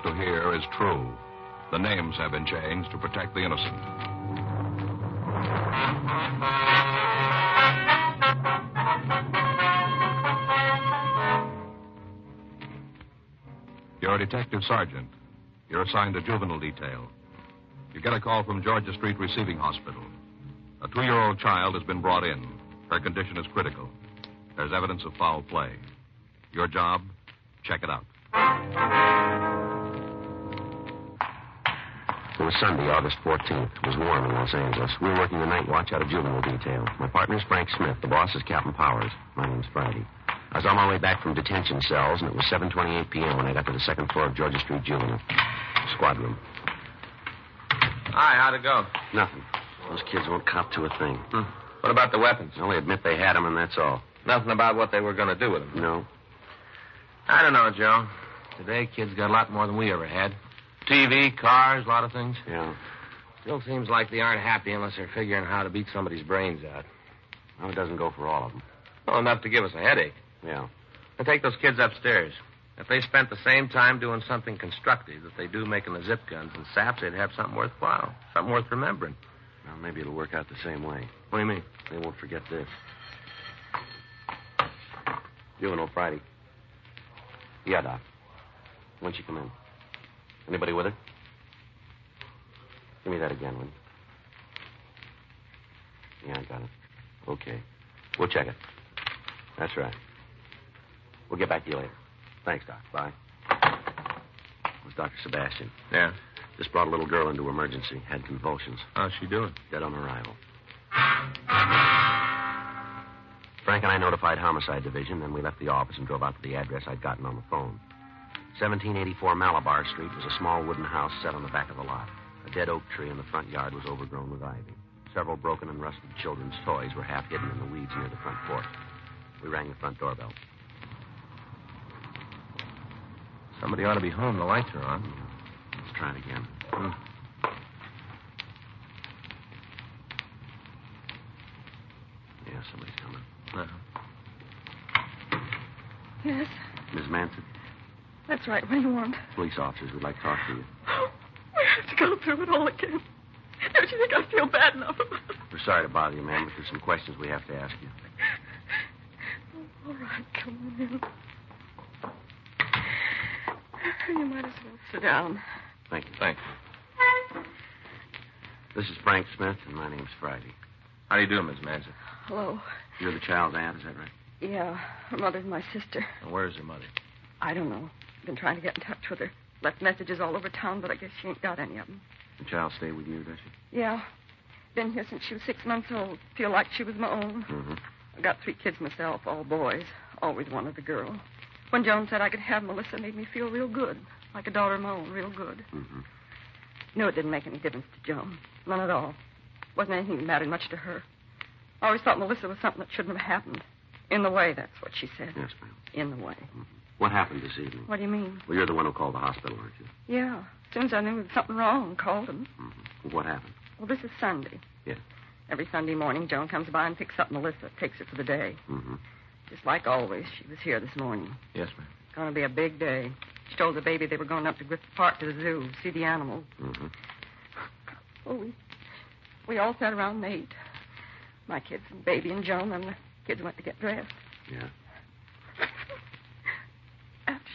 About to hear is true. The names have been changed to protect the innocent. You're a detective sergeant. You're assigned to juvenile detail. You get a call from Georgia Street Receiving Hospital. A two year old child has been brought in. Her condition is critical. There's evidence of foul play. Your job? Check it out. It was Sunday, August 14th. It was warm in Los Angeles. We were working the night watch out of juvenile detail. My partner is Frank Smith. The boss is Captain Powers. My name's Friday. I was on my way back from detention cells, and it was 7.28 p.m. when I got to the second floor of Georgia Street Juvenile. Squad room. Hi, how'd it go? Nothing. Those kids won't cop to a thing. Hmm. What about the weapons? They only admit they had them, and that's all. Nothing about what they were going to do with them. No. I don't know, Joe. Today, kids got a lot more than we ever had. TV, cars, a lot of things. Yeah. Still seems like they aren't happy unless they're figuring how to beat somebody's brains out. Well, it doesn't go for all of them. Well, enough to give us a headache. Yeah. Now take those kids upstairs. If they spent the same time doing something constructive that they do making the zip guns and saps, they'd have something worthwhile, something worth remembering. Well, maybe it'll work out the same way. What do you mean? They won't forget this. Juvenile Friday. Yeah, Doc. When'd she come in? Anybody with her? Give me that again, will you? Yeah, I got it. Okay. We'll check it. That's right. We'll get back to you later. Thanks, Doc. Bye. It was Dr. Sebastian. Yeah. Just brought a little girl into emergency. Had convulsions. How's she doing? Dead on arrival. Frank and I notified Homicide Division, then we left the office and drove out to the address I'd gotten on the phone. 1784 Malabar Street was a small wooden house set on the back of the lot. A dead oak tree in the front yard was overgrown with ivy. Several broken and rusted children's toys were half hidden in the weeds near the front porch. We rang the front doorbell. Somebody ought to be home. The lights are on. Let's try it again. Hmm. Yeah, somebody's coming. Uh-huh. Yes, Miss Manson, that's right. What do you want? police officers would like to talk to you. We have to go through it all again. Don't you think I feel bad enough about it? We're sorry to bother you, ma'am, but there's some questions we have to ask you. All right, come on in. You might as well sit down. Thank you. Thanks. This is Frank Smith, and my name's Friday. How do you do, Miss Manson? Hello. You're the child's aunt, is that right? Yeah, her mother's my sister. And where's her mother? I don't know. Been trying to get in touch with her. Left messages all over town, but I guess she ain't got any of them. The child stay with you, does she? Yeah. Been here since she was six months old. Feel like she was my own. Mm-hmm. I got three kids myself, all boys. Always wanted a girl. When Joan said I could have Melissa, it made me feel real good. Like a daughter of my own, real good. Mm-hmm. Knew it didn't make any difference to Joan. None at all. Wasn't anything that mattered much to her. I always thought Melissa was something that shouldn't have happened. In the way, that's what she said. Yes, ma'am. In the way. What happened this evening? What do you mean? Well, you're the one who called the hospital, aren't you? Yeah. As soon as I knew there was something wrong, called him. Mm-hmm. What happened? Well, this is Sunday. Yeah. Every Sunday morning, Joan comes by and picks up Melissa, takes her for the day. Mm-hmm. Just like always, she was here this morning. Yes, ma'am. It's going to be a big day. She told the baby they were going up to Griffith Park to the zoo, see the animals. Mm-hmm. Oh, we, we all sat around and ate. My kids and baby and Joan, and the kids went to get dressed. Yeah.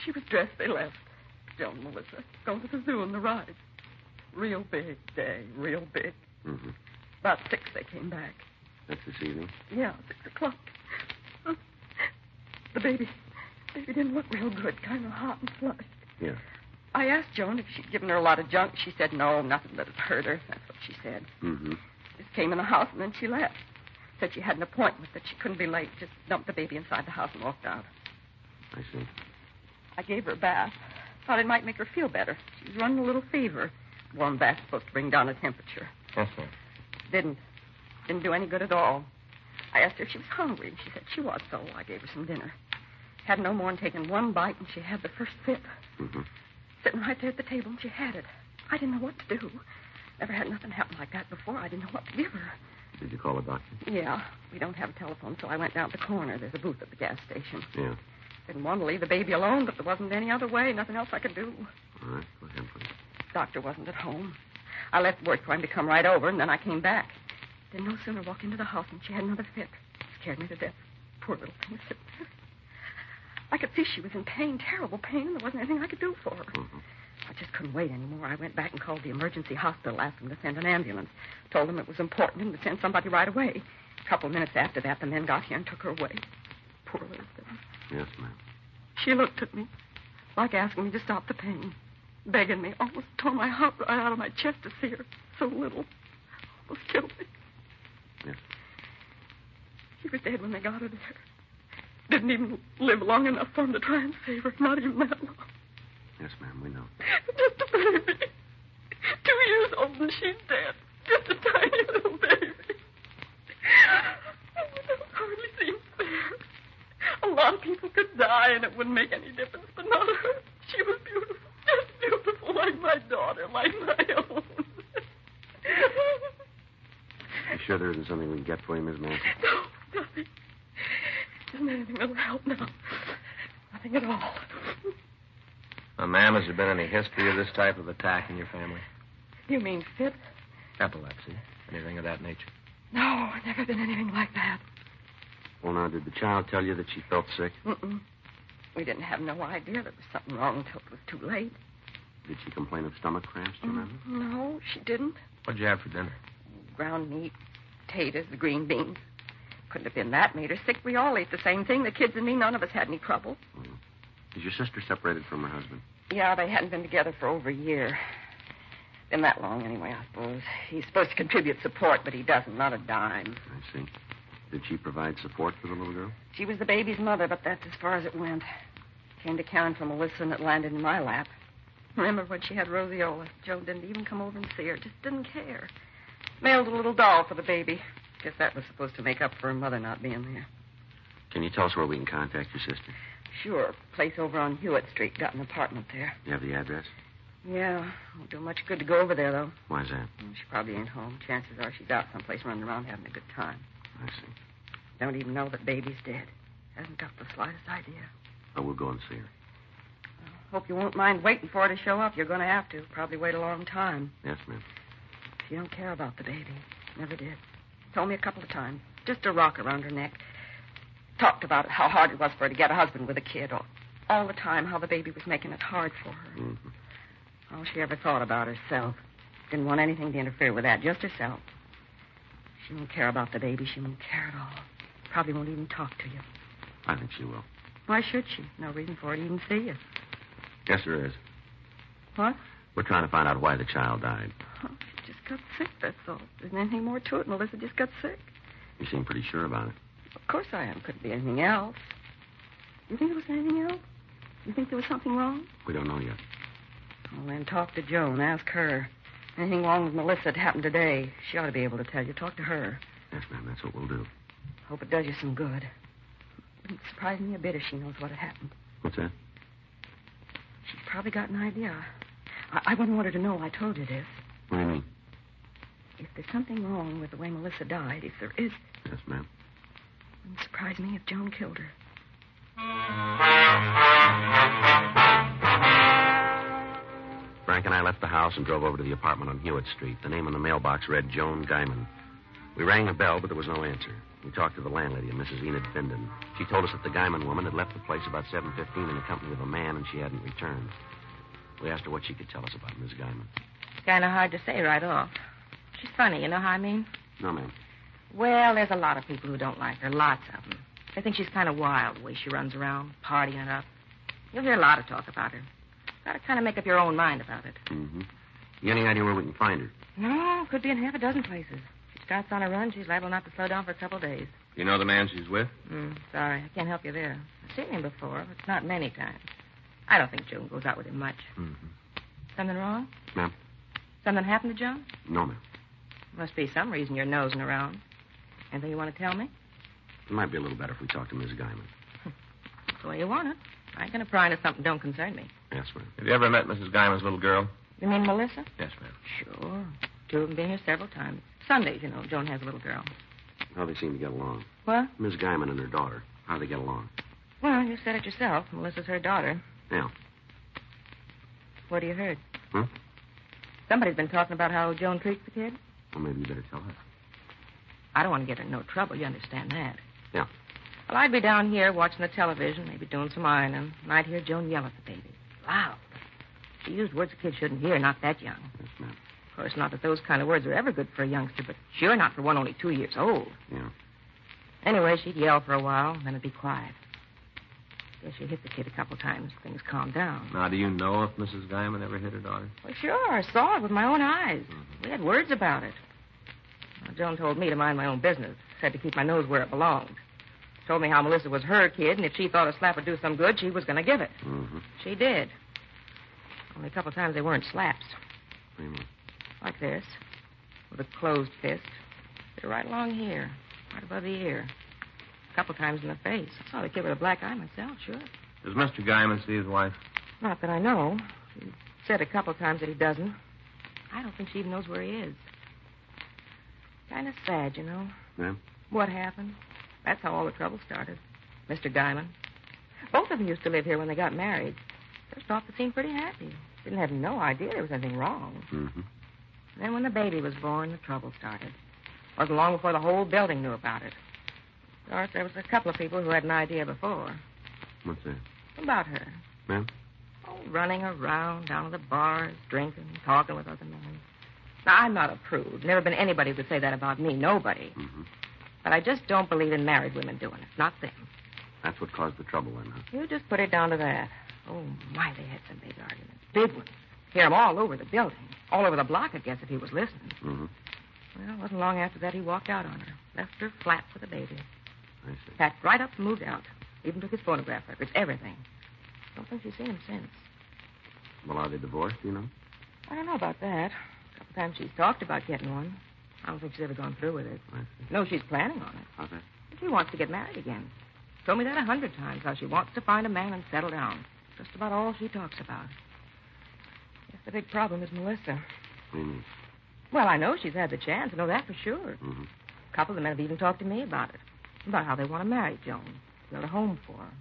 She was dressed, they left. Joan Melissa going to the zoo and the ride. Real big day, real big. Mm-hmm. About six, they came back. That's this evening? Yeah, six o'clock. The baby, baby didn't look real good, kind of hot and flushed. Yeah. I asked Joan if she'd given her a lot of junk. She said no, nothing that had hurt her. That's what she said. Mm-hmm. Just came in the house and then she left. Said she had an appointment, that she couldn't be late. Just dumped the baby inside the house and walked out. I see. I gave her a bath. Thought it might make her feel better. She's running a little fever. Warm bath's supposed to bring down the temperature. Yes, sir. Didn't. Didn't do any good at all. I asked her if she was hungry, and she said she was, so I gave her some dinner. Had no more than taken one bite, and she had the first sip. Mm-hmm. Sitting right there at the table, and she had it. I didn't know what to do. Never had nothing happen like that before. I didn't know what to give her. Did you call a doctor? Yeah, we don't have a telephone, so I went down to the corner. There's a booth at the gas station. Yeah. Didn't want to leave the baby alone, but there wasn't any other way. Nothing else I could do. All right. Go ahead, please. Doctor wasn't at home. I left word for him to come right over, and then I came back. Didn't no sooner walk into the house than she had another fit. Scared me to death. Poor little thing sitting there. I could see she was in pain, terrible pain, and there wasn't anything I could do for her. Mm-hmm. I just couldn't wait anymore. I went back and called the emergency hospital, asked them to send an ambulance. Told them it was important and to send somebody right away. A couple of minutes after that, the men got here and took her away. Poor little thing. Yes, ma'am. She looked at me, like asking me to stop the pain, begging me, almost tore my heart right out of my chest to see her so little. Almost killed me. Yes. She was dead when they got her there. Didn't even live long enough for them to try and save her. Not even that long. Yes, ma'am. We know. Just a baby. Two years old and she's dead. Just a tiny little baby. Oh, that hardly seems fair. A lot of people could die and it wouldn't make any difference, but not her. She was beautiful. Just beautiful like my daughter, like my own. You sure there isn't something we can get for you, Miss Manson? No, nothing. Isn't anything that'll help now. Nothing at all. Now, ma'am, has there been any history of this type of attack in your family? You mean fit? Epilepsy? Anything of that nature? No, never been anything like that. Well, now, did the child tell you that she felt sick? Mm-mm. We didn't have no idea there was something wrong until it was too late. Did she complain of stomach cramps, do you remember? Mm, no, she didn't. What'd you have for dinner? Ground meat, potatoes, the green beans. Couldn't have been that made her sick. We all ate the same thing. The kids and me, none of us had any trouble. Mm. Is your sister separated from her husband? Yeah, they hadn't been together for over a year. Been that long anyway, I suppose. He's supposed to contribute support, but he doesn't, not a dime. I see. Did she provide support for the little girl? She was the baby's mother, but that's as far as it went. Came to town from Melissa and it landed in my lap. Remember when she had roseola? Joe didn't even come over and see her. Just didn't care. Mailed a little doll for the baby. Guess that was supposed to make up for her mother not being there. Can you tell us where we can contact your sister? Sure. Place over on Hewitt Street. Got an apartment there. You have the address? Yeah. Won't do much good to go over there, though. Why's that? Well, She probably ain't home. Chances are she's out someplace running around having a good time. I see. Don't even know that baby's dead. Hasn't got the slightest idea. I will go and see her. Hope you won't mind waiting for her to show up. You're going to have to. Probably wait a long time. Yes, ma'am. She don't care about the baby. Never did. Told me a couple of times. Just a rock around her neck. Talked about it, how hard it was for her to get a husband with a kid. All, all the time, how the baby was making it hard for her. Mm-hmm. All she ever thought about herself. Didn't want anything to interfere with that, just herself. She won't care about the baby. She won't care at all. Probably won't even talk to you. I think she will. Why should she? No reason for her to even see you. Yes, there is. What? We're trying to find out why the child died. Oh, she just got sick, that's all. There isn't anything more to it. Melissa just got sick. You seem pretty sure about it. Of course I am. Couldn't be anything else. You think there was anything else? You think there was something wrong? We don't know yet. Well, then talk to Joan. Ask her. Anything wrong with Melissa that happened today? She ought to be able to tell you. Talk to her. Yes, ma'am. That's what we'll do. Hope it does you some good. Wouldn't surprise me a bit if she knows what had happened. What's that? She's probably got an idea. I, I wouldn't want her to know I told you this. What do you mean? If there's something wrong with the way Melissa died, if there is, Yes, ma'am. wouldn't surprise me if Joan killed her. Frank and I left the house and drove over to the apartment on Hewitt Street. The name on the mailbox read Joan Guyman. We rang the bell, but there was no answer. We talked to the landlady, Mrs. Enid Finden. She told us that the Guyman woman had left the place about 7.15 in the company of a man, and she hadn't returned. We asked her what she could tell us about Miss Guyman. Kind of hard to say right off. She's funny, you know how I mean? No, ma'am. Well, there's a lot of people who don't like her, lots of them. They think she's kind of wild, the way she runs around, partying it up. You'll hear a lot of talk about her. Got to kind of make up your own mind about it. Mm-hmm. You any idea where we can find her? No, could be in half a dozen places. Starts on a run, she's liable not to slow down for a couple days. You know the man she's with? Mm, sorry, I can't help you there. I've seen him before, but not many times. I don't think Joan goes out with him much. Mm-hmm. Something wrong? Ma'am? Something happened to Joan? No, ma'am. Must be some reason you're nosing around. Anything you want to tell me? It might be a little better if we talk to Miss Guyman. That's the way you want it. I ain't going to pry into something don't concern me. Yes, ma'am. Have you ever met Mrs. Guyman's little girl? You mean Melissa? Yes, ma'am. Sure. Two of them been here several times. Sundays, you know, Joan has a little girl. How they seem to get along. What? Miss Guyman and her daughter. How they get along. Well, you said it yourself. Melissa's her daughter. Yeah. What have you heard? Huh? Somebody's been talking about how Joan treats the kid. Well, maybe you better tell her. I don't want to get her in no trouble. You understand that? Yeah. Well, I'd be down here watching the television, maybe doing some ironing, and I'd hear Joan yell at the baby. Loud. She used words a kid shouldn't hear, not that young. Yes, ma'am. Of course, not that those kind of words are ever good for a youngster, but sure not for one only two years old. Yeah. Anyway, she'd yell for a while, then it'd be quiet. Guess she hit the kid a couple times. Things calmed down. Now, do you know if Mrs. Guyman ever hit her daughter? Well, sure. I saw it with my own eyes. We had words about it. Well, Joan told me to mind my own business. Said to keep my nose where it belonged. Told me how Melissa was her kid, and if she thought a slap would do some good, she was going to give it. Mm-hmm. She did. Only a couple times they weren't slaps. What do you mean? Like this. With a closed fist. They're right along here. Right above the ear. A couple times in the face. I saw the kid with a black eye myself, sure. Does Mr. Guyman see his wife? Not that I know. He said a couple times that he doesn't. I don't think she even knows where he is. Kind of sad, you know. Ma'am? What happened? That's how all the trouble started. Mr. Guyman. Both of them used to live here when they got married. First off, they seemed pretty happy. Didn't have no idea there was anything wrong. Mm-hmm. Then when the baby was born, the trouble started. It Wasn't long before the whole building knew about it. Of course, there was a couple of people who had an idea before. What's that? About her. Ma'am? Oh, running around down to the bars, drinking, talking with other men. Now, I'm not a prude. Never been anybody who could say that about me. Nobody. Mm-hmm. But I just don't believe in married women doing it. Not them. That's what caused the trouble then, huh? You just put it down to that. Oh, my, they had some big arguments. Big ones. Hear 'em all over the building. All over the block, I guess, if he was listening. Mm-hmm. Well, it wasn't long after that he walked out on her. Left her flat with the baby. I see. Packed right up and moved out. Even took his phonograph records, everything. Don't think she's seen him since. Well, are they divorced, do you know? I don't know about that. A couple times she's talked about getting one. I don't think she's ever gone through with it. I see. No, she's planning on it. How's that? But she wants to get married again. Told me that a hundred times, how she wants to find a man and settle down. Just about all she talks about. The big problem is Melissa. What do you mean? Well, I know she's had the chance. I know that for sure. Mm-hmm. A couple of the men have even talked to me about it. About how they want to marry Joan. Build a home for her.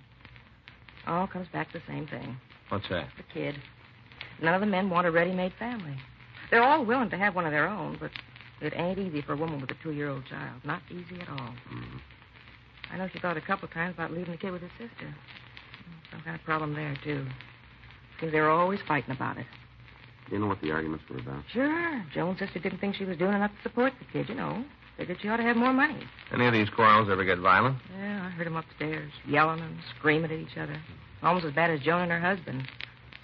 All comes back to the same thing. What's that? The kid. None of the men want a ready-made family. They're all willing to have one of their own, but it ain't easy for a woman with a two-year-old child. Not easy at all. Mm-hmm. I know she thought a couple times about leaving the kid with his sister. Some kind of problem there, too. Seems they were always fighting about it. You know what the arguments were about? Sure. Joan's sister didn't think she was doing enough to support the kid, you know. Figured she ought to have more money. Any of these quarrels ever get violent? Yeah, I heard them upstairs, yelling and screaming at each other. Almost as bad as Joan and her husband.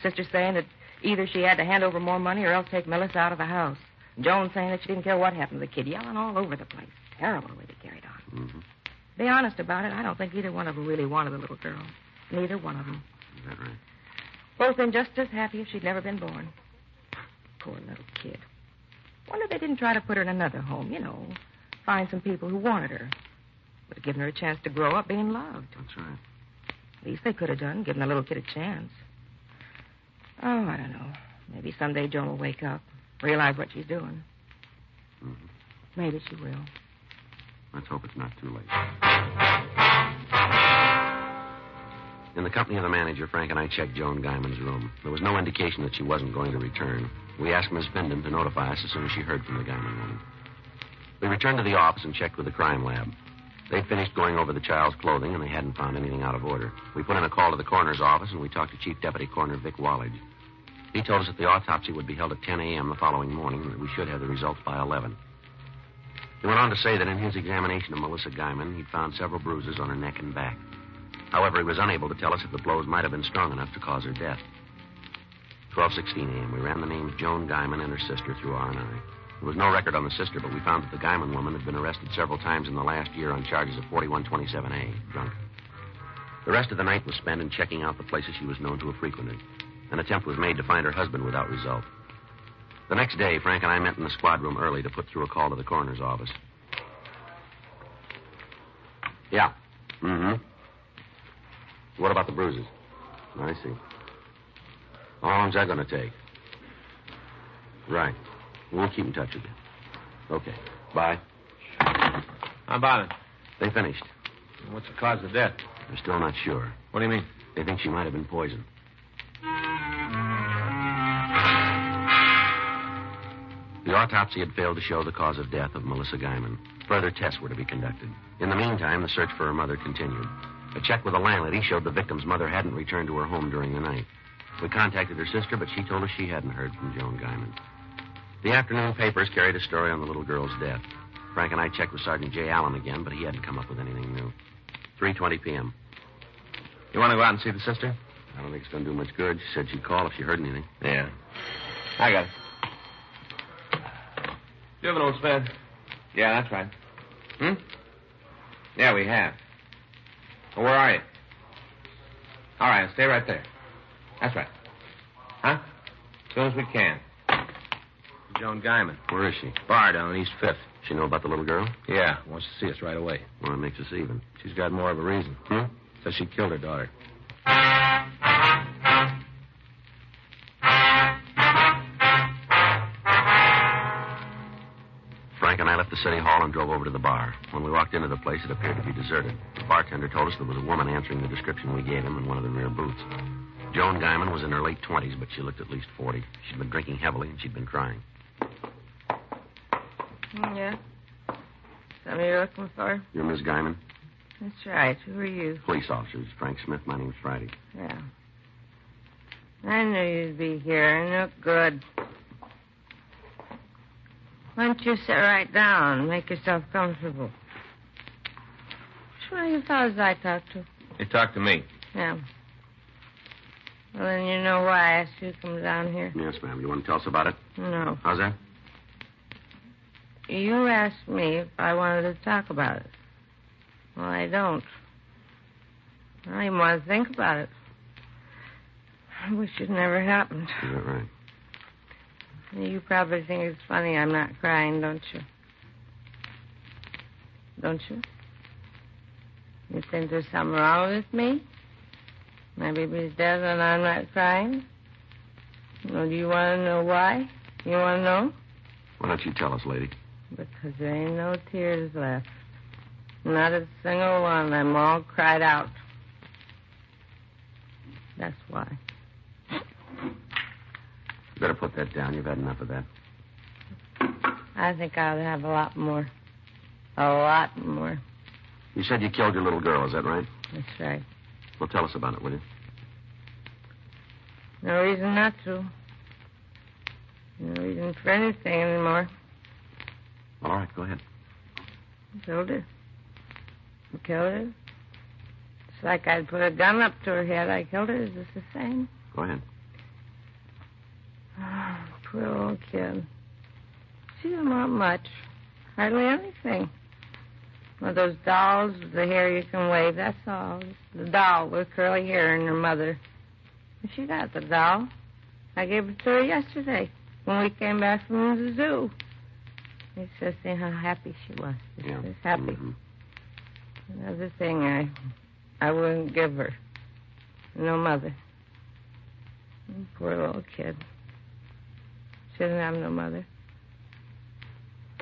Sister saying that either she had to hand over more money or else take Melissa out of the house. Joan saying that she didn't care what happened to the kid, yelling all over the place. Terrible the way they carried on. Mm-hmm. Be honest about it, I don't think either one of them really wanted the little girl. Neither one of them. Is that right? Both been just as happy if she'd never been born. Poor little kid. Wonder they didn't try to put her in another home, you know. Find some people who wanted her. Would have given her a chance to grow up being loved. That's right. At least they could have done, given the little kid a chance. Oh, I don't know. Maybe someday Joan will wake up, realize what she's doing. Mm-hmm. Maybe she will. Let's hope it's not too late. In the company of the manager, Frank and I checked Joan Guyman's room. There was no indication that she wasn't going to return. We asked Miss Bindon to notify us as soon as she heard from the Guyman woman. We returned to the office and checked with the crime lab. They'd finished going over the child's clothing, and they hadn't found anything out of order. We put in a call to the coroner's office, and we talked to Chief Deputy Coroner Vic Wallage. He told us that the autopsy would be held at 10 a.m. the following morning, and that we should have the results by 11. He went on to say that in his examination of Melissa Guyman, he'd found several bruises on her neck and back. However, he was unable to tell us if the blows might have been strong enough to cause her death. 12:16 a.m. We ran the names Joan Guyman and her sister through R&I. There was no record on the sister, but we found that the Guyman woman had been arrested several times in the last year on charges of 4127A, drunk. The rest of the night was spent in checking out the places she was known to have frequented. An attempt was made to find her husband without result. The next day, Frank and I met in the squad room early to put through a call to the coroner's office. Yeah. Mm-hmm. What about the bruises? I see. How long's that going to take? Right. We'll keep in touch with you. Okay. Bye. How about it? They finished. What's the cause of death? They're still not sure. What do you mean? They think she might have been poisoned. The autopsy had failed to show the cause of death of Melissa Guyman. Further tests were to be conducted. In the meantime, the search for her mother continued. A check with the landlady showed the victim's mother hadn't returned to her home during the night. We contacted her sister, but she told us she hadn't heard from Joan Guyman. The afternoon papers carried a story on the little girl's death. Frank and I checked with Sergeant J. Allen again, but he hadn't come up with anything new. 3.20 p.m. You want to go out and see the sister? I don't think it's going to do much good. She said she'd call if she heard anything. Yeah. I got it. You have an old spade? Yeah, that's right. Hmm? Yeah, we have. Well, where are you? All right, stay right there. That's right. Huh? As soon as we can. Joan Guyman. Where is she? Bar down on East Fifth. She know about the little girl? Yeah, wants to see us right away. Well, it makes us even. She's got more of a reason. Hmm? Says she killed her daughter. City hall and drove over to the bar. When we walked into the place, it appeared to be deserted. The bartender told us there was a woman answering the description we gave him in one of the rear booths. Joan Guyman was in her late 20s, but she looked at least 40. She'd been drinking heavily, and she'd been crying. Mm, Yeah. Somebody you're looking for? You're Miss Guyman? That's right. Who are you? Police officers. Frank Smith. My name's Friday. Yeah. I knew you'd be here. I look good. Why don't you sit right down and make yourself comfortable? Which one of you fellows I talked to? You talk to me. Yeah. Well, then you know why I asked you to come down here. Yes, ma'am. You want to tell us about it? No. How's that? You asked me if I wanted to talk about it. Well, I don't. I don't even want to think about it. I wish it never happened. Is that right? You probably think it's funny I'm not crying, don't you? Don't you? You think there's something wrong with me? My baby's dead and I'm not crying? Well, do you want to know why? You want to know? Why don't you tell us, lady? Because there ain't no tears left. Not a single one. I'm all cried out. That's why. You better put that down. You've had enough of that. I think I'll have a lot more. A lot more. You said you killed your little girl. Is that right? That's right. Well, tell us about it, will you? No reason not to. No reason for anything anymore. All right, go ahead. Killed her. I killed her. It's like I'd put a gun up to her head. I killed her. Is this the same? Go ahead. Poor old kid. She didn't want much. Hardly anything. One of those dolls with the hair you can wave, that's all. The doll with curly hair and her mother. And she got the doll. I gave it to her yesterday when we came back from the zoo. It's just seeing how happy she was. She Yeah. was happy. Mhm. Another thing I I wouldn't give her. No mother. Poor little kid. Doesn't have no mother.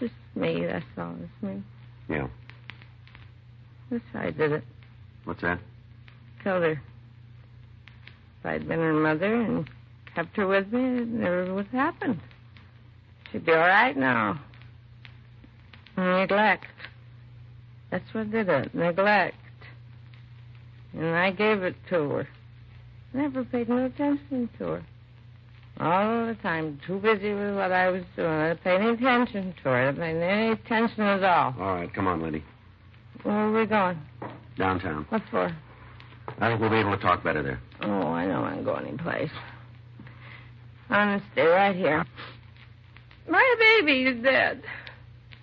Just me, that's all. It's me. Yeah. That's how I did it. What's that? Killed her. If I'd been her mother and kept her with me, it never would have happened. She'd be all right now. Neglect. That's what did it. Neglect. And I gave it to her. Never paid no attention to her. All the time, too busy with what I was doing. I didn't pay any attention to her. I didn't pay any attention at all. All right, come on, Liddy. Where are we going? Downtown. What for? I think we'll be able to talk better there. Oh, I don't want to go anyplace. I'm going to stay right here. My baby is dead.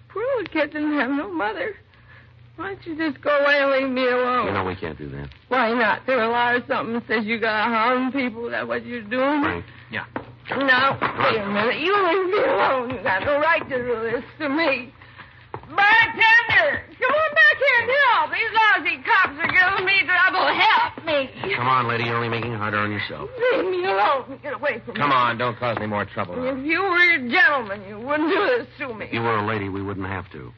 Poor little kid didn't have no mother. Why don't you just go away and leave me alone? You know, we can't do that. Why not? There a law or something that says you gotta harm people. Is that what you're doing? Frank. Yeah. No, wait a minute. You leave me alone. You got no right to do this to me. Bartender, come on back here and help. These lousy cops are giving me trouble. Help me. Come on, lady. You're only making it harder on yourself. Leave me alone. Get away from me. Come on, don't cause any more trouble. If you were a gentleman, you wouldn't do this to me. If you were a lady, we wouldn't have to.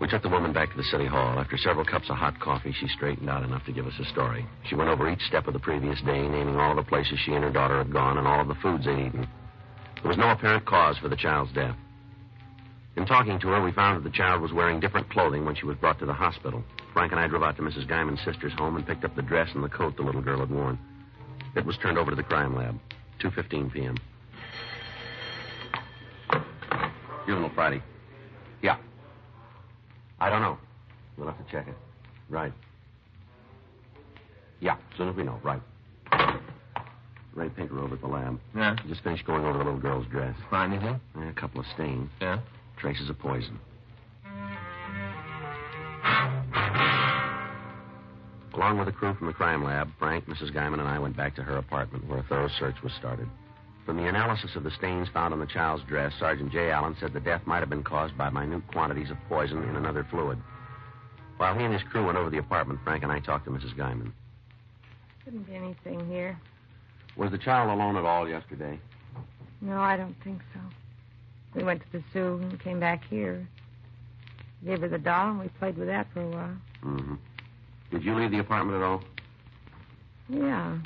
We took the woman back to the city hall. After several cups of hot coffee, she straightened out enough to give us a story. She went over each step of the previous day, naming all the places she and her daughter had gone and all of the foods they'd eaten. There was no apparent cause for the child's death. In talking to her, we found that the child was wearing different clothing when she was brought to the hospital. Frank and I drove out to Mrs. Guyman's sister's home and picked up the dress and the coat the little girl had worn. It was turned over to the crime lab. 2.15 p.m. Juvenile Friday. Yeah. I don't know. We'll have to check it. Right. Yeah, as soon as we know. Right. Ray Pinker over at the lab. Yeah. Just finished going over the little girl's dress. Find anything? Eh, A couple of stains. Yeah. Traces of poison. Along with the crew from the crime lab, Frank, Mrs. Guyman, and I went back to her apartment where a thorough search was started. From the analysis of the stains found on the child's dress, Sergeant J. Allen said the death might have been caused by minute quantities of poison in another fluid. While he and his crew went over the apartment, Frank and I talked to Mrs. Guyman. Couldn't be anything here. Was the child alone at all yesterday? No, I don't think so. We went to the zoo and came back here. Gave her the doll, and we played with that for a while. Mm-hmm. Did you leave the apartment at all? Yeah.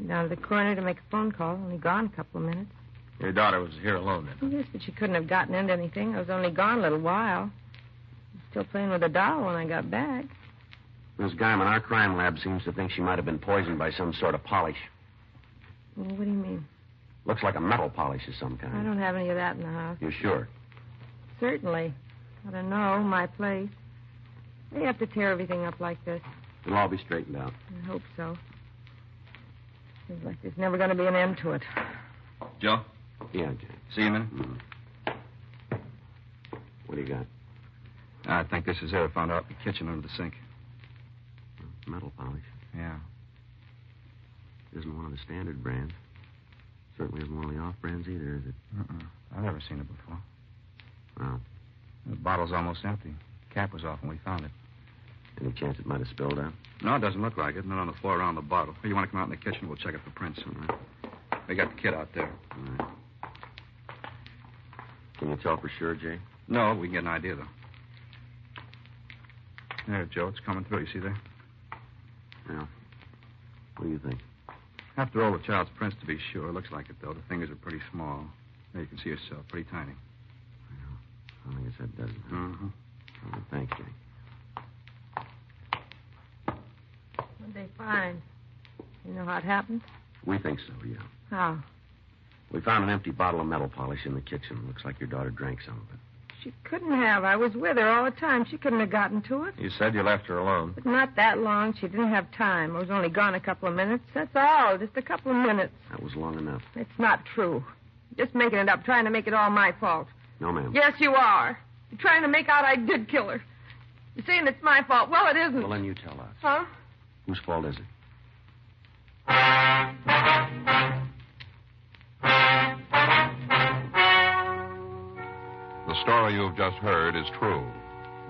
Went down to the corner to make a phone call. Only gone a couple of minutes. Your daughter was here alone then. Yes, but she couldn't have gotten into anything. I was only gone a little while. Still playing with the doll when I got back. Miss Guyman, our crime lab seems to think she might have been poisoned by some sort of polish. Well, what do you mean? Looks like a metal polish of some kind. I don't have any of that in the house. You're sure? Certainly. I don't know. My place. They have to tear everything up like this. It'll all be straightened out. I hope so. Seems like there's never going to be an end to it. Joe, Yeah, Jay. see you a minute. Mm. What do you got? I think this is it. I found out in the kitchen under the sink. Metal polish. Yeah. Isn't one of the standard brands. Certainly isn't one of the off brands either, is it? Uh-uh. I've never seen it before. Well, The bottle's almost empty. Cap was off when we found it. Any chance it might have spilled out? No, it doesn't look like it. Not on the floor around the bottle. You want to come out in the kitchen? We'll check it for prints. They got the kid out there. All right. Can you tell for sure, Jay? No, we can get an idea, though. There, Joe, it's coming through. You see there? Yeah. What do you think? After all the child's prints, to be sure. It looks like it, though. The fingers are pretty small. There, you can see yourself. Pretty tiny. I guess that does it. Mm-hmm. All right, thanks, Jay. What'd they find? You know how it happened? We think so, yeah. How? We found an empty bottle of metal polish in the kitchen. Looks like your daughter drank some of it. She couldn't have. I was with her all the time. She couldn't have gotten to it. You said you left her alone. But not that long. She didn't have time. I was only gone a couple of minutes. That's all. Just a couple of minutes. That was long enough. It's not true. Just making it up, trying to make it all my fault. No, ma'am. Yes, you are. You're trying to make out I did kill her. You're saying it's my fault. Well, it isn't. Well, then you tell us. Huh? Whose fault is it? The story you have just heard is true.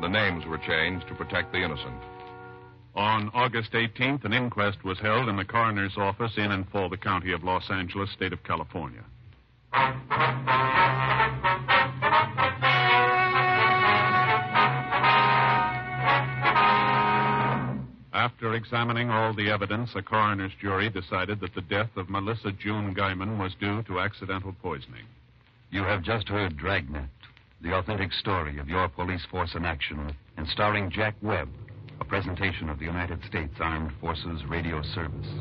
The names were changed to protect the innocent. On August 18th, an inquest was held in the coroner's office in and for the county of Los Angeles, state of California. After examining all the evidence, a coroner's jury decided that the death of Melissa June Guyman was due to accidental poisoning. You have just heard Dragnet, the authentic story of your police force in action, and starring Jack Webb, a presentation of the United States Armed Forces Radio Service.